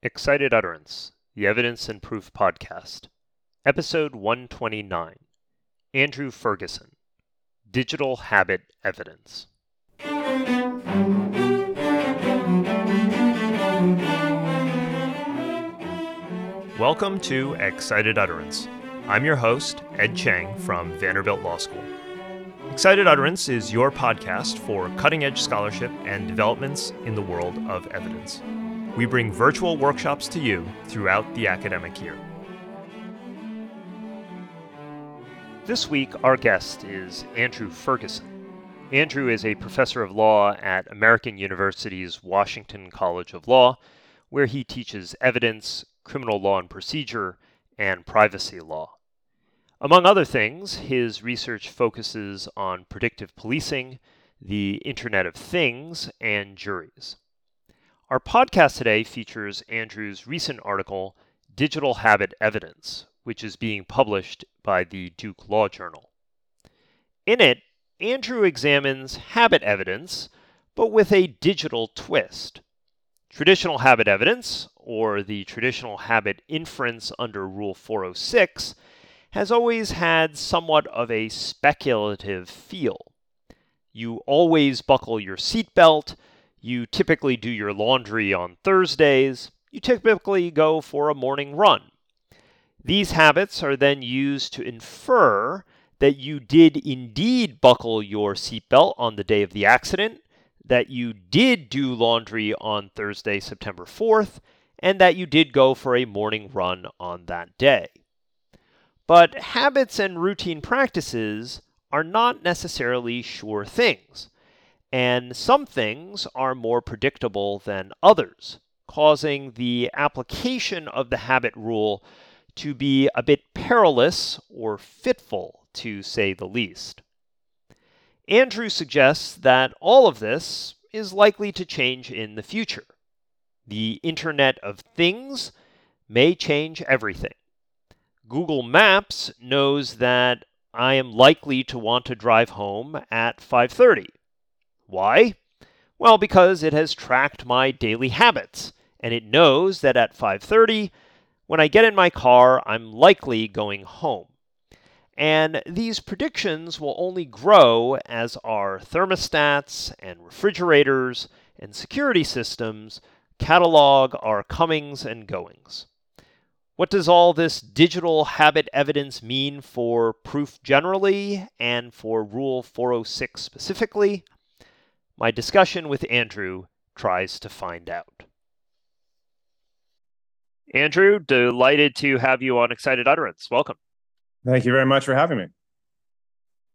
Excited Utterance, the Evidence and Proof Podcast, Episode 129 Andrew Ferguson, Digital Habit Evidence. Welcome to Excited Utterance. I'm your host, Ed Cheng from Vanderbilt Law School. Excited Utterance is your podcast for cutting edge scholarship and developments in the world of evidence. We bring virtual workshops to you throughout the academic year. This week, our guest is Andrew Ferguson. Andrew is a professor of law at American University's Washington College of Law, where he teaches evidence, criminal law and procedure, and privacy law. Among other things, his research focuses on predictive policing, the Internet of Things, and juries. Our podcast today features Andrew's recent article, Digital Habit Evidence, which is being published by the Duke Law Journal. In it, Andrew examines habit evidence, but with a digital twist. Traditional habit evidence, or the traditional habit inference under Rule 406, has always had somewhat of a speculative feel. You always buckle your seatbelt, you typically do your laundry on Thursdays, you typically go for a morning run. These habits are then used to infer that you did indeed buckle your seatbelt on the day of the accident, that you did do laundry on Thursday, September 4th, and that you did go for a morning run on that day. But habits and routine practices are not necessarily sure things, and some things are more predictable than others, causing the application of the habit rule to be a bit perilous or fitful, to say the least. Andrew suggests that all of this is likely to change in the future. The Internet of Things may change everything. Google Maps knows that I am likely to want to drive home at 5:30. Why? Well, because it has tracked my daily habits and it knows that at 5:30 when I get in my car, I'm likely going home. And these predictions will only grow as our thermostats and refrigerators and security systems catalog our comings and goings. What does all this digital habit evidence mean for proof generally and for Rule 406 specifically? My discussion with Andrew tries to find out. Andrew, delighted to have you on Excited Utterance. Welcome. Thank you very much for having me.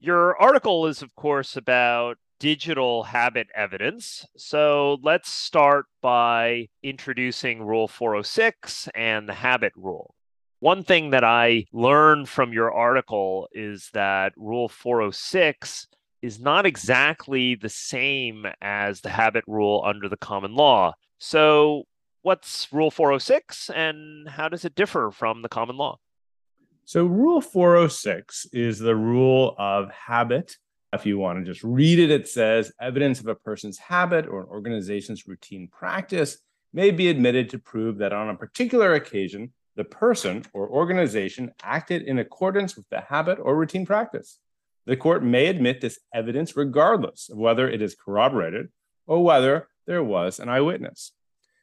Your article is, of course, about digital habit evidence. So let's start by introducing Rule 406 and the habit rule. One thing that I learned from your article is that Rule 406 is not exactly the same as the habit rule under the common law. So, what's Rule 406 and how does it differ from the common law? So, Rule 406 is the rule of habit if you want to just read it, it says evidence of a person's habit or an organization's routine practice may be admitted to prove that on a particular occasion, the person or organization acted in accordance with the habit or routine practice. The court may admit this evidence regardless of whether it is corroborated or whether there was an eyewitness.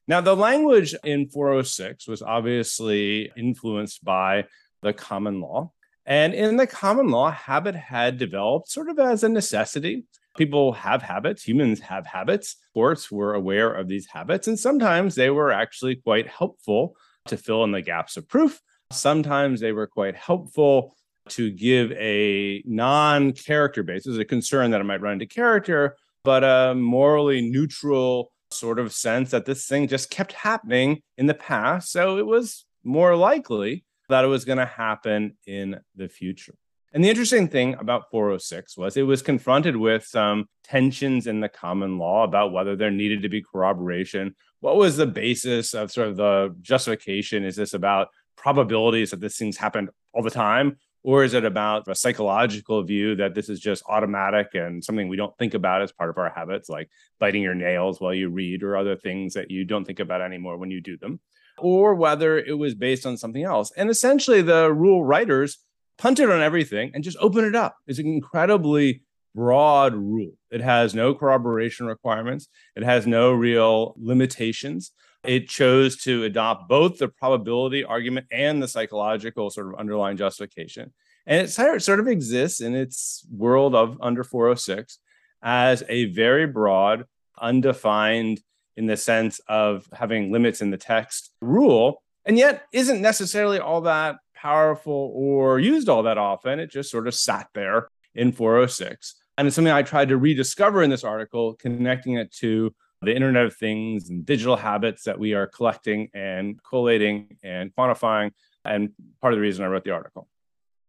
Now, the language in 406 was obviously influenced by the common law. And in the common law, habit had developed sort of as a necessity. People have habits, humans have habits. Courts were aware of these habits, and sometimes they were actually quite helpful to fill in the gaps of proof. Sometimes they were quite helpful to give a non character basis, a concern that it might run into character, but a morally neutral sort of sense that this thing just kept happening in the past. So it was more likely that it was going to happen in the future. And the interesting thing about 406 was it was confronted with some tensions in the common law about whether there needed to be corroboration. What was the basis of sort of the justification? Is this about probabilities that this thing's happened all the time? Or is it about a psychological view that this is just automatic and something we don't think about as part of our habits, like biting your nails while you read or other things that you don't think about anymore when you do them? or whether it was based on something else. And essentially, the rule writers punted on everything and just open it up. It's an incredibly broad rule. It has no corroboration requirements, it has no real limitations. It chose to adopt both the probability argument and the psychological sort of underlying justification. And it sort of exists in its world of under 406 as a very broad, undefined, in the sense of having limits in the text rule, and yet isn't necessarily all that powerful or used all that often. It just sort of sat there in 406. And it's something I tried to rediscover in this article, connecting it to the Internet of Things and digital habits that we are collecting and collating and quantifying. And part of the reason I wrote the article.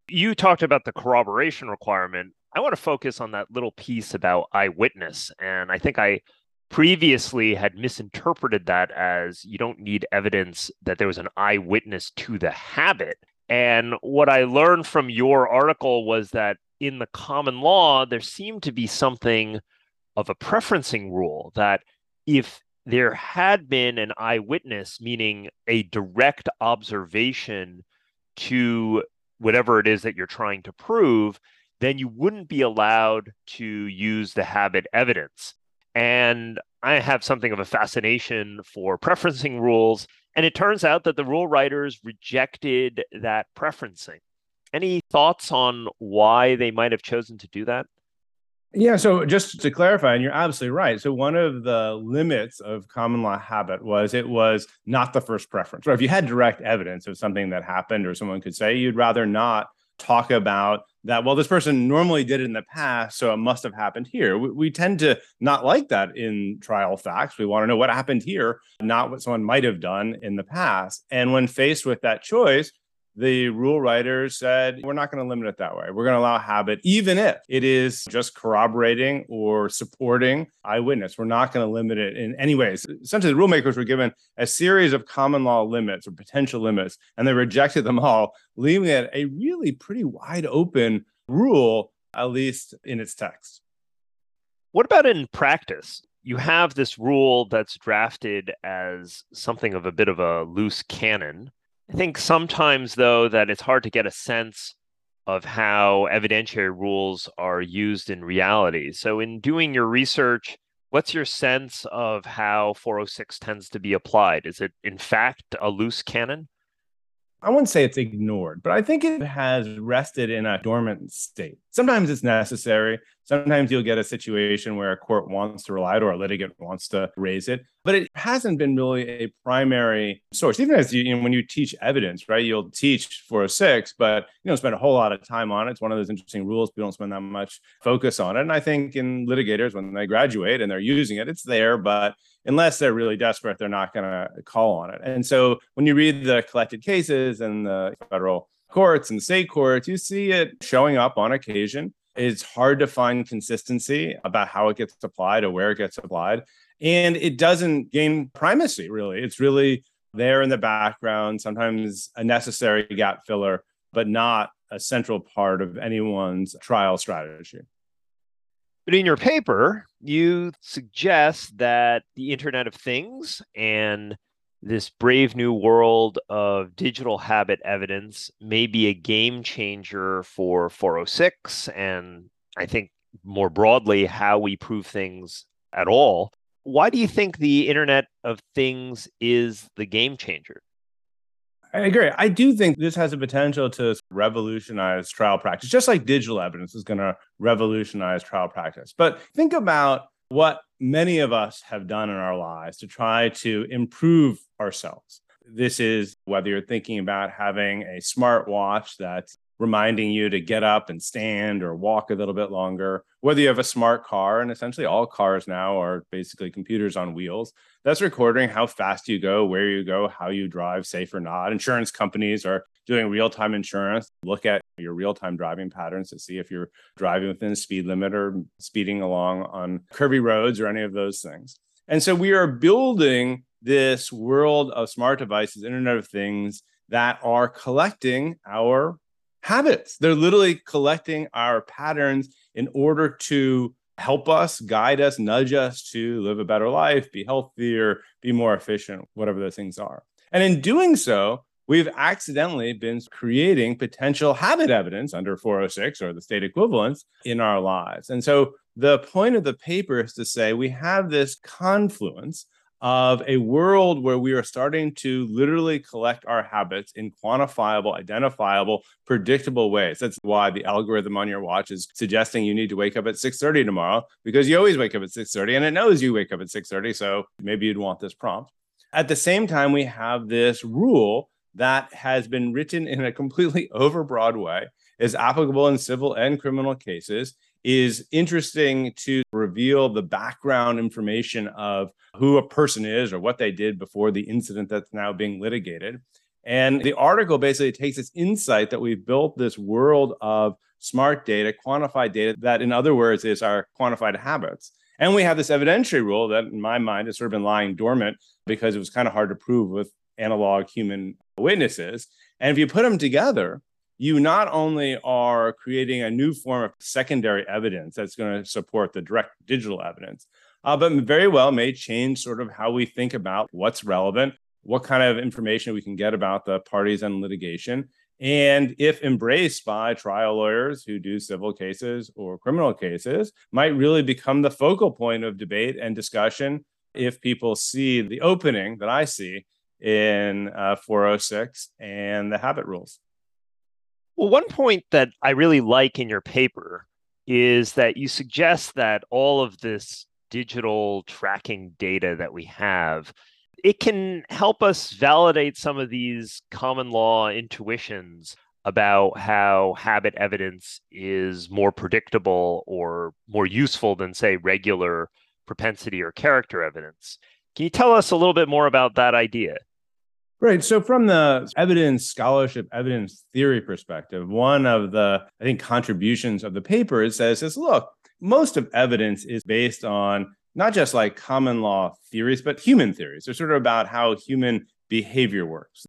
You talked about the corroboration requirement. I want to focus on that little piece about eyewitness. And I think I previously had misinterpreted that as you don't need evidence that there was an eyewitness to the habit. And what I learned from your article was that in the common law, there seemed to be something of a preferencing rule that if there had been an eyewitness, meaning a direct observation to whatever it is that you're trying to prove, then you wouldn't be allowed to use the habit evidence. And I have something of a fascination for preferencing rules. And it turns out that the rule writers rejected that preferencing. Any thoughts on why they might have chosen to do that? Yeah, so just to clarify, and you're absolutely right. So one of the limits of common law habit was it was not the first preference. Or if you had direct evidence of something that happened, or someone could say, you'd rather not talk about that. Well, this person normally did it in the past, so it must have happened here. We, we tend to not like that in trial facts. We want to know what happened here, not what someone might have done in the past. And when faced with that choice, the rule writers said, we're not going to limit it that way. We're going to allow habit, even if it is just corroborating or supporting eyewitness. We're not going to limit it in any ways. Essentially, the rule makers were given a series of common law limits or potential limits, and they rejected them all, leaving it a really pretty wide open rule, at least in its text. What about in practice? You have this rule that's drafted as something of a bit of a loose cannon I think sometimes, though, that it's hard to get a sense of how evidentiary rules are used in reality. So, in doing your research, what's your sense of how 406 tends to be applied? Is it, in fact, a loose cannon? I wouldn't say it's ignored, but I think it has rested in a dormant state. Sometimes it's necessary. Sometimes you'll get a situation where a court wants to rely it or a litigant wants to raise it, but it hasn't been really a primary source. Even as you, you know, when you teach evidence, right, you'll teach 406, but you don't spend a whole lot of time on it. It's one of those interesting rules. People don't spend that much focus on it. And I think in litigators, when they graduate and they're using it, it's there, but unless they're really desperate, they're not going to call on it. And so when you read the collected cases and the federal courts and state courts, you see it showing up on occasion. It's hard to find consistency about how it gets applied or where it gets applied. And it doesn't gain primacy, really. It's really there in the background, sometimes a necessary gap filler, but not a central part of anyone's trial strategy. But in your paper, you suggest that the Internet of Things and this brave new world of digital habit evidence may be a game changer for 406 and I think more broadly how we prove things at all. Why do you think the Internet of Things is the game changer? I agree. I do think this has a potential to revolutionize trial practice, just like digital evidence is going to revolutionize trial practice. But think about what many of us have done in our lives to try to improve ourselves. This is whether you're thinking about having a smart watch that's reminding you to get up and stand or walk a little bit longer. Whether you have a smart car, and essentially all cars now are basically computers on wheels, that's recording how fast you go, where you go, how you drive, safe or not. Insurance companies are doing real time insurance. Look at your real time driving patterns to see if you're driving within the speed limit or speeding along on curvy roads or any of those things. And so we are building this world of smart devices, Internet of Things that are collecting our habits. They're literally collecting our patterns in order to help us, guide us, nudge us to live a better life, be healthier, be more efficient, whatever those things are. And in doing so, we've accidentally been creating potential habit evidence under 406 or the state equivalents in our lives. And so the point of the paper is to say we have this confluence of a world where we are starting to literally collect our habits in quantifiable, identifiable, predictable ways. That's why the algorithm on your watch is suggesting you need to wake up at 6:30 tomorrow because you always wake up at 6:30 and it knows you wake up at 6:30, so maybe you'd want this prompt. At the same time, we have this rule that has been written in a completely overbroad way, is applicable in civil and criminal cases, is interesting to reveal the background information of who a person is or what they did before the incident that's now being litigated. And the article basically takes this insight that we've built this world of smart data, quantified data, that in other words is our quantified habits. And we have this evidentiary rule that, in my mind, has sort of been lying dormant because it was kind of hard to prove with analog human witnesses. And if you put them together, you not only are creating a new form of secondary evidence that's going to support the direct digital evidence, uh, but very well may change sort of how we think about what's relevant, what kind of information we can get about the parties and litigation. And if embraced by trial lawyers who do civil cases or criminal cases, might really become the focal point of debate and discussion if people see the opening that I see in uh, 406 and the habit rules. Well, one point that I really like in your paper is that you suggest that all of this digital tracking data that we have it can help us validate some of these common law intuitions about how habit evidence is more predictable or more useful than say regular propensity or character evidence can you tell us a little bit more about that idea Right. So, from the evidence scholarship, evidence theory perspective, one of the, I think, contributions of the paper it says is look, most of evidence is based on not just like common law theories, but human theories. They're sort of about how human behavior works.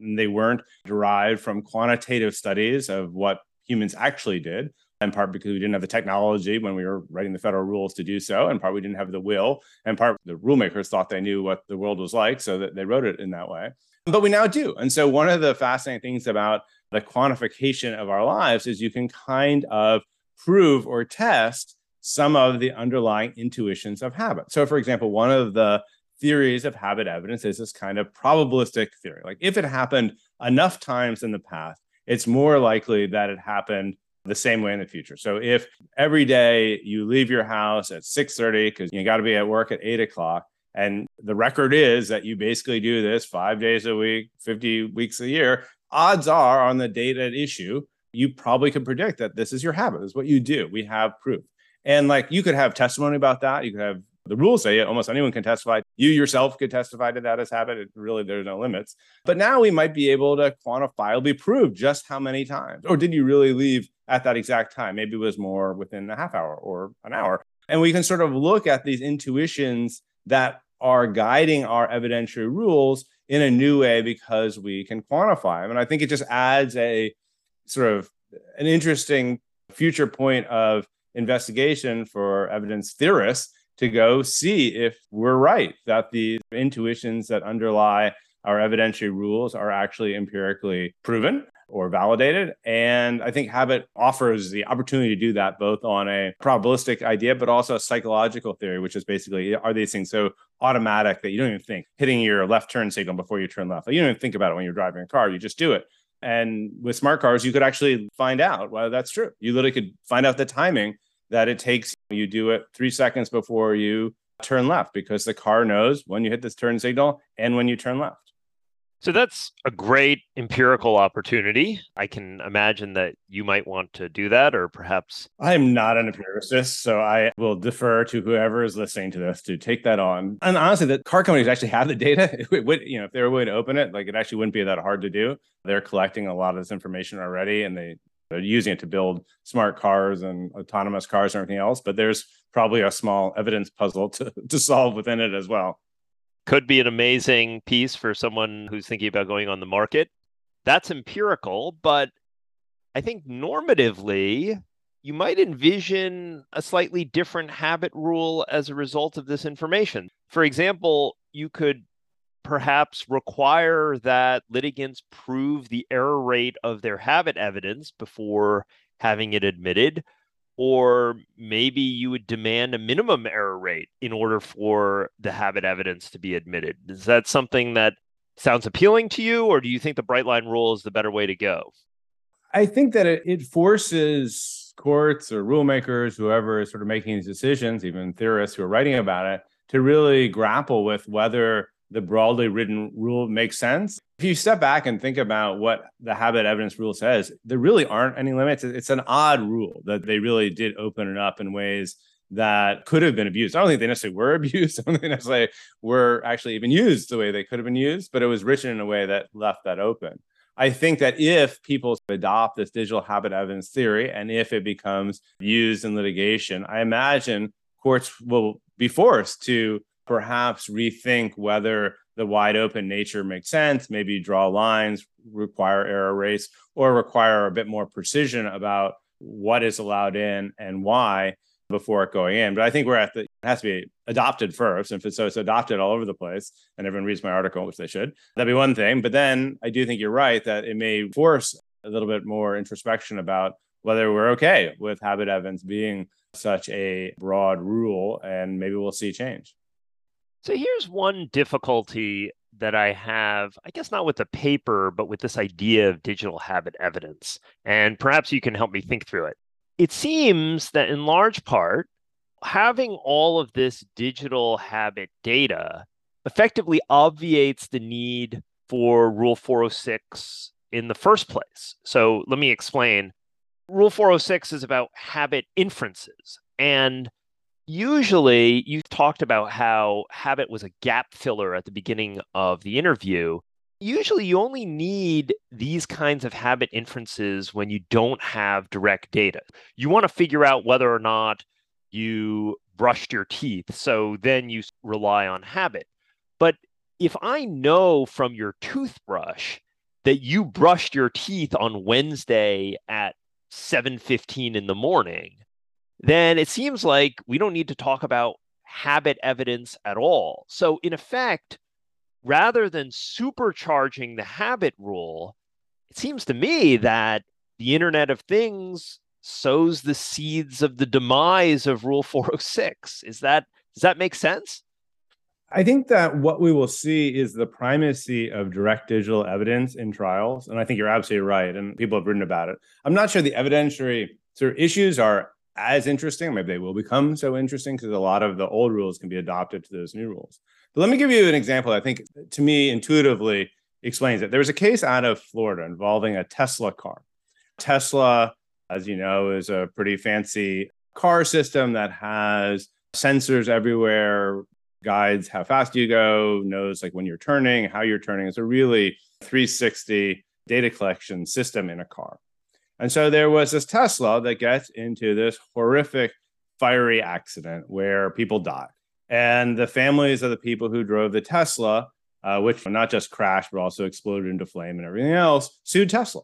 And they weren't derived from quantitative studies of what humans actually did, in part because we didn't have the technology when we were writing the federal rules to do so, and part we didn't have the will, and part the rulemakers thought they knew what the world was like, so that they wrote it in that way. But we now do. And so one of the fascinating things about the quantification of our lives is you can kind of prove or test some of the underlying intuitions of habit. So, for example, one of the theories of habit evidence is this kind of probabilistic theory. Like, if it happened enough times in the past, it's more likely that it happened the same way in the future. So, if every day you leave your house at 6:30 because you got to be at work at eight o'clock, and the record is that you basically do this five days a week, 50 weeks a year, odds are on the date at issue, you probably can predict that this is your habit. This is what you do. We have proof. And like you could have testimony about that. You could have the rules say it, almost anyone can testify. You yourself could testify to that as habit. It really, there's no limits. But now we might be able to quantifiably prove just how many times, or did you really leave at that exact time? Maybe it was more within a half hour or an hour. And we can sort of look at these intuitions that are guiding our evidentiary rules in a new way because we can quantify them. And I think it just adds a sort of an interesting future point of investigation for evidence theorists to go see if we're right that the intuitions that underlie our evidentiary rules are actually empirically proven or validated. And I think habit offers the opportunity to do that both on a probabilistic idea, but also a psychological theory, which is basically are these things so automatic that you don't even think hitting your left turn signal before you turn left? Like you don't even think about it when you're driving a car, you just do it. And with smart cars, you could actually find out whether that's true. You literally could find out the timing that it takes. You do it three seconds before you turn left because the car knows when you hit this turn signal and when you turn left. So that's a great empirical opportunity. I can imagine that you might want to do that, or perhaps. I am not an empiricist, so I will defer to whoever is listening to this to take that on. And honestly, the car companies actually have the data. It would, you know, if they were willing to open it, like it actually wouldn't be that hard to do. They're collecting a lot of this information already, and they they're using it to build smart cars and autonomous cars and everything else. But there's probably a small evidence puzzle to, to solve within it as well could be an amazing piece for someone who's thinking about going on the market. That's empirical, but I think normatively, you might envision a slightly different habit rule as a result of this information. For example, you could perhaps require that litigants prove the error rate of their habit evidence before having it admitted. Or maybe you would demand a minimum error rate in order for the habit evidence to be admitted. Is that something that sounds appealing to you, or do you think the bright line rule is the better way to go? I think that it, forces courts or rulemakers, whoever is sort of making these decisions, even theorists who are writing about it, to really grapple with whether the broadly written rule makes sense. If you step back and think about what the habit evidence rule says, there really aren't any limits. It's an odd rule that they really did open it up in ways that could have been abused. I don't think they necessarily were abused. I don't think they necessarily were actually even used the way they could have been used, but it was written in a way that left that open. I think that if people adopt this digital habit evidence theory and if it becomes used in litigation, I imagine courts will be forced to perhaps rethink whether the wide open nature makes sense, maybe draw lines, require error rates, or require a bit more precision about what is allowed in and why before it going in. But I think we're at the it has to be adopted first. And if it's so it's adopted all over the place and everyone reads my article, which they should, that'd be one thing. But then I do think you're right that it may force a little bit more introspection about whether we're okay with Habit evidence being such a broad rule and maybe we'll see change. So here's one difficulty that I have, I guess not with the paper, but with this idea of digital habit evidence. And perhaps you can help me think through it. It seems that in large part, having all of this digital habit data effectively obviates the need for Rule 406 in the first place. So let me explain. Rule 406 is about habit inferences. And usually you talked about how habit was a gap filler at the beginning of the interview. Usually you only need these kinds of habit inferences when you don't have direct data. You want to figure out whether or not you brushed your teeth. So then you rely on habit. But if I know from your toothbrush that you brushed your teeth on Wednesday at 7:15 in the morning, then it seems like we don't need to talk about habit evidence at all. So, in effect, rather than supercharging the habit rule, it seems to me that the Internet of Things sows the seeds of the demise of Rule 406. Is that does that make sense? I think that what we will see is the primacy of direct digital evidence in trials. And I think you're absolutely right. And people have written about it. I'm not sure the evidentiary sort of issues are as interesting. Maybe they will become so interesting because a lot of the old rules can be adopted to those new rules. But let me give you an example. I think to me intuitively explains it. There was a case out of Florida involving a Tesla car. Tesla, as you know, is a pretty fancy car system that has sensors everywhere, guides how fast you go, knows like when you're turning, how you're turning. It's a really 360 data collection system in a car. And so there was this Tesla that gets into this horrific fiery accident where people die. And the families of the people who drove the Tesla, uh, which not just crashed, but also exploded into flame and everything else, sued Tesla.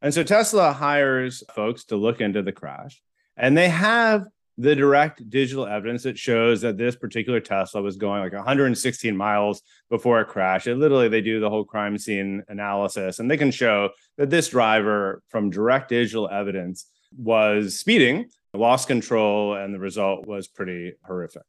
And so Tesla hires folks to look into the crash. And they have the direct digital evidence that shows that this particular Tesla was going like 116 miles before it crashed. And literally, they do the whole crime scene analysis and they can show that this driver, from direct digital evidence, was speeding, lost control, and the result was pretty horrific.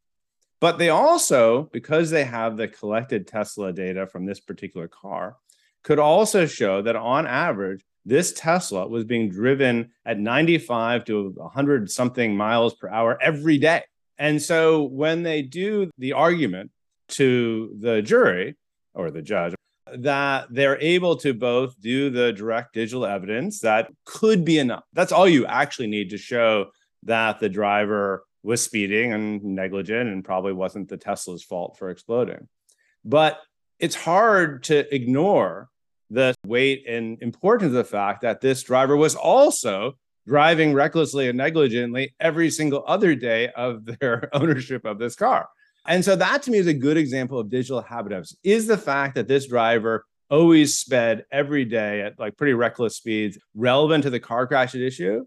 But they also, because they have the collected Tesla data from this particular car, could also show that on average, this Tesla was being driven at 95 to 100 something miles per hour every day. And so when they do the argument to the jury or the judge, that they're able to both do the direct digital evidence that could be enough. That's all you actually need to show that the driver was speeding and negligent and probably wasn't the Tesla's fault for exploding. But it's hard to ignore the weight and importance of the fact that this driver was also driving recklessly and negligently every single other day of their ownership of this car. And so that to me is a good example of digital habit is the fact that this driver always sped every day at like pretty reckless speeds relevant to the car crash at issue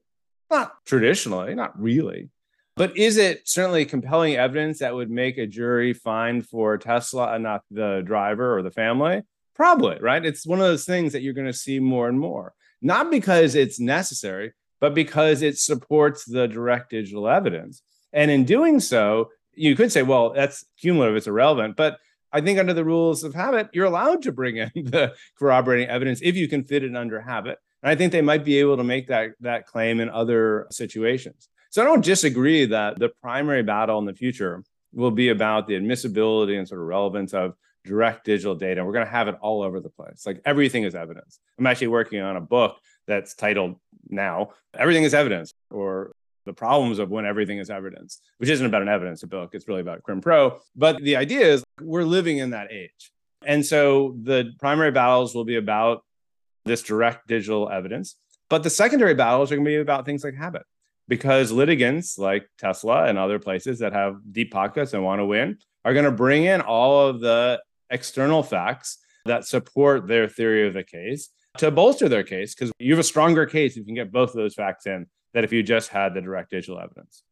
Not traditionally, not really. But is it certainly compelling evidence that would make a jury find for Tesla and not the driver or the family? Probably, right? It's one of those things that you're going to see more and more, not because it's necessary, but because it supports the direct digital evidence. And in doing so, you could say, well, that's cumulative, it's irrelevant. But I think under the rules of habit, you're allowed to bring in the corroborating evidence if you can fit it under habit. And I think they might be able to make that, that claim in other situations. So I don't disagree that the primary battle in the future will be about the admissibility and sort of relevance of direct digital data. We're going to have it all over the place. Like everything is evidence. I'm actually working on a book that's titled now Everything is Evidence or the problems of when everything is evidence, which isn't about an evidence book. It's really about Crim Pro. But the idea is we're living in that age. And so the primary battles will be about this direct digital evidence. But the secondary battles are going to be about things like habit, because litigants like Tesla and other places that have deep pockets and want to win are going to bring in all of the external facts that support their theory of the case to bolster their case, because you have a stronger case if you can get both of those facts in that if you just had the direct digital evidence.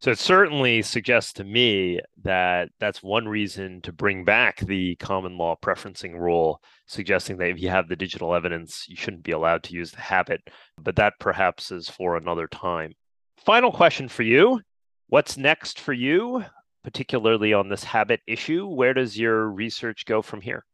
So it certainly suggests to me that that's one reason to bring back the common law preferencing rule, suggesting that if you have the digital evidence, you shouldn't be allowed to use the habit. But that perhaps is for another time. Final question for you What's next for you, particularly on this habit issue? Where does your research go from here?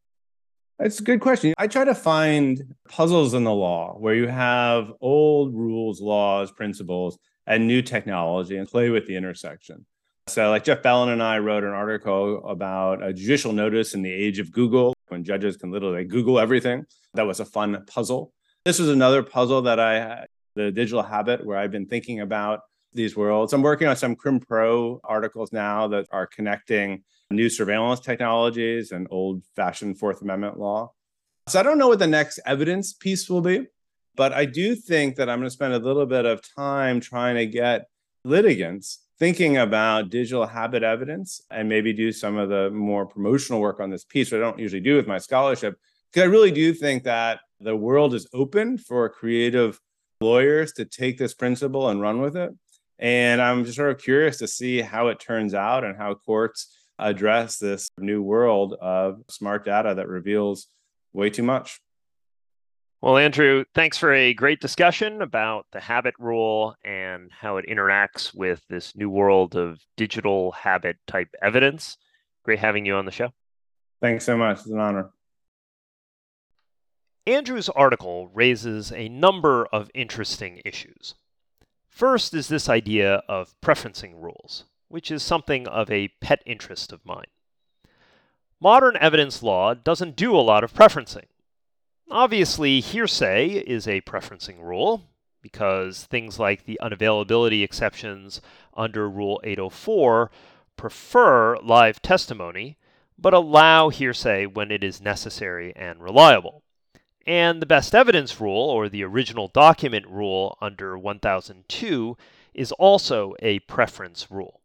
It's a good question. I try to find puzzles in the law where you have old rules, laws, principles, and new technology and play with the intersection. So, like Jeff Bellin and I wrote an article about a judicial notice in the age of Google when judges can literally Google everything. That was a fun puzzle. This was another puzzle that I the digital habit, where I've been thinking about these worlds. I'm working on some Crim Pro articles now that are connecting new surveillance technologies and old fashioned Fourth Amendment law. So I don't know what the next evidence piece will be. But I do think that I'm going to spend a little bit of time trying to get litigants thinking about digital habit evidence and maybe do some of the more promotional work on this piece, which I don't usually do with my scholarship. Because I really do think that the world is open for creative lawyers to take this principle and run with it. And I'm just sort of curious to see how it turns out and how courts address this new world of smart data that reveals way too much. Well, Andrew, thanks for a great discussion about the habit rule and how it interacts with this new world of digital habit type evidence. Great having you on the show. Thanks so much. It's an honor. Andrew's article raises a number of interesting issues. First is this idea of preferencing rules, which is something of a pet interest of mine. Modern evidence law doesn't do a lot of preferencing. Obviously, hearsay is a preferencing rule because things like the unavailability exceptions under Rule 804 prefer live testimony, but allow hearsay when it is necessary and reliable. And the best evidence rule, or the original document rule under 1002, is also a preference rule.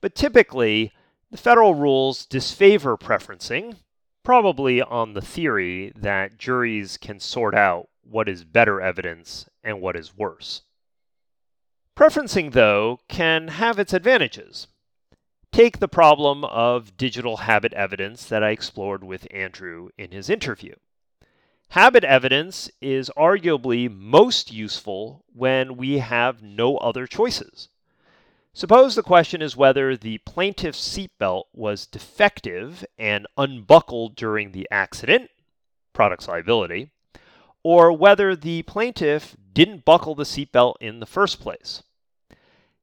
But typically, the federal rules disfavor preferencing, probably on the theory that juries can sort out what is better evidence and what is worse. Preferencing, though, can have its advantages. Take the problem of digital habit evidence that I explored with Andrew in his interview. Habit evidence is arguably most useful when we have no other choices. Suppose the question is whether the plaintiff's seatbelt was defective and unbuckled during the accident, products liability, or whether the plaintiff didn't buckle the seatbelt in the first place.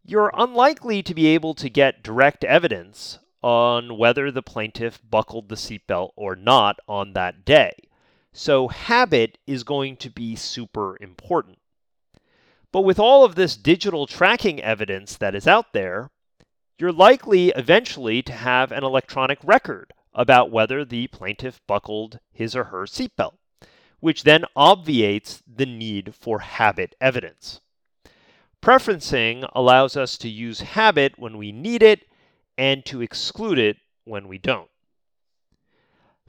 You're unlikely to be able to get direct evidence on whether the plaintiff buckled the seatbelt or not on that day. So, habit is going to be super important. But with all of this digital tracking evidence that is out there, you're likely eventually to have an electronic record about whether the plaintiff buckled his or her seatbelt, which then obviates the need for habit evidence. Preferencing allows us to use habit when we need it and to exclude it when we don't.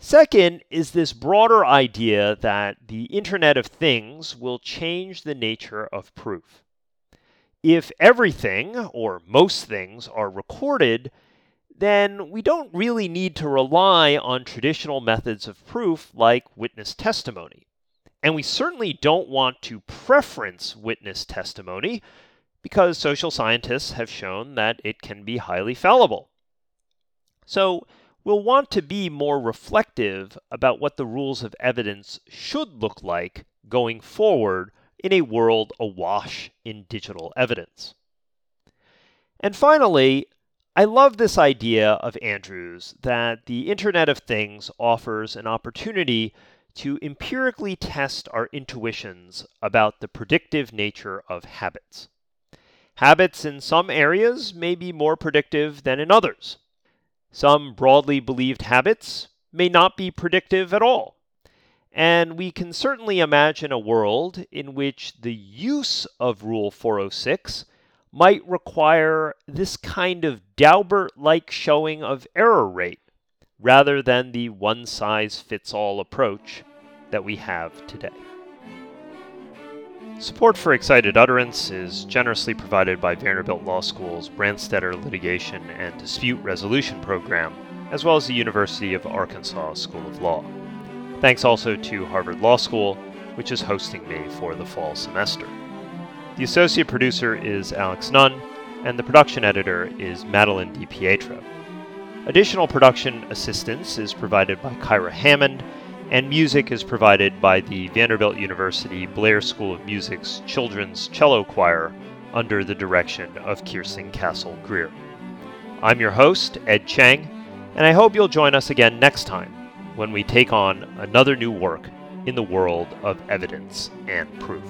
Second is this broader idea that the Internet of Things will change the nature of proof. if everything, or most things, are recorded, then we don't really need to rely on traditional methods of proof like witness testimony. And we certainly don't want to preference witness testimony because social scientists have shown that it can be highly fallible. So, we'll want to be more reflective about what the rules of evidence should look like going forward in a world awash in digital evidence. And finally, I love this idea of Andrew's that the Internet of Things offers an opportunity to empirically test our intuitions about the predictive nature of habits. Habits in some areas may be more predictive than in others. Some broadly believed habits may not be predictive at all. And we can certainly imagine a world in which the use of Rule 406 might require this kind of Daubert like showing of error rate rather than the one size fits all approach that we have today. Support for Excited Utterance is generously provided by Vanderbilt Law School's Branstetter Litigation and Dispute Resolution Program, as well as the University of Arkansas School of Law. Thanks also to Harvard Law School, which is hosting me for the fall semester. The associate producer is Alex Nunn, and the production editor is Madeline DiPietro. Additional production assistance is provided by Kyra Hammond and music is provided by the Vanderbilt University Blair School of Music's Children's Cello Choir under the direction of Kirsten Castle Greer. I'm your host, Ed Cheng, and I hope you'll join us again next time when we take on another new work in the world of evidence and proof.